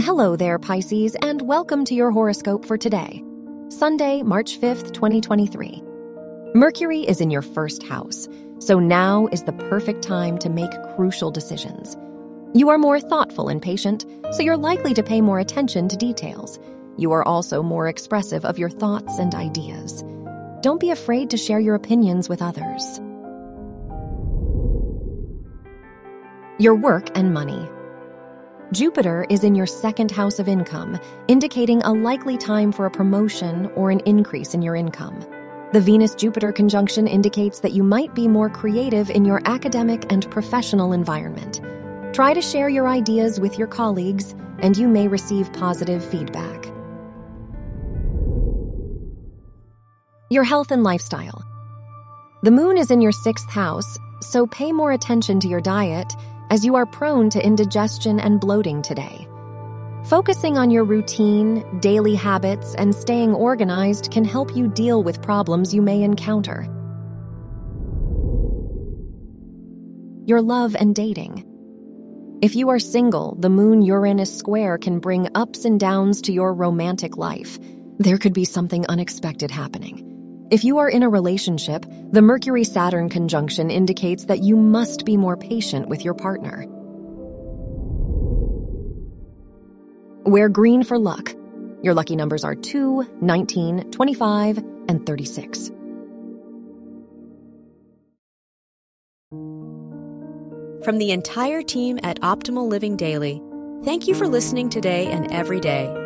Hello there, Pisces, and welcome to your horoscope for today, Sunday, March 5th, 2023. Mercury is in your first house, so now is the perfect time to make crucial decisions. You are more thoughtful and patient, so you're likely to pay more attention to details. You are also more expressive of your thoughts and ideas. Don't be afraid to share your opinions with others. Your work and money. Jupiter is in your second house of income, indicating a likely time for a promotion or an increase in your income. The Venus Jupiter conjunction indicates that you might be more creative in your academic and professional environment. Try to share your ideas with your colleagues, and you may receive positive feedback. Your health and lifestyle. The moon is in your sixth house, so pay more attention to your diet as you are prone to indigestion and bloating today. Focusing on your routine, daily habits, and staying organized can help you deal with problems you may encounter. Your love and dating. If you are single, the moon Uranus square can bring ups and downs to your romantic life. There could be something unexpected happening. If you are in a relationship, the Mercury Saturn conjunction indicates that you must be more patient with your partner. Wear green for luck. Your lucky numbers are 2, 19, 25, and 36. From the entire team at Optimal Living Daily, thank you for listening today and every day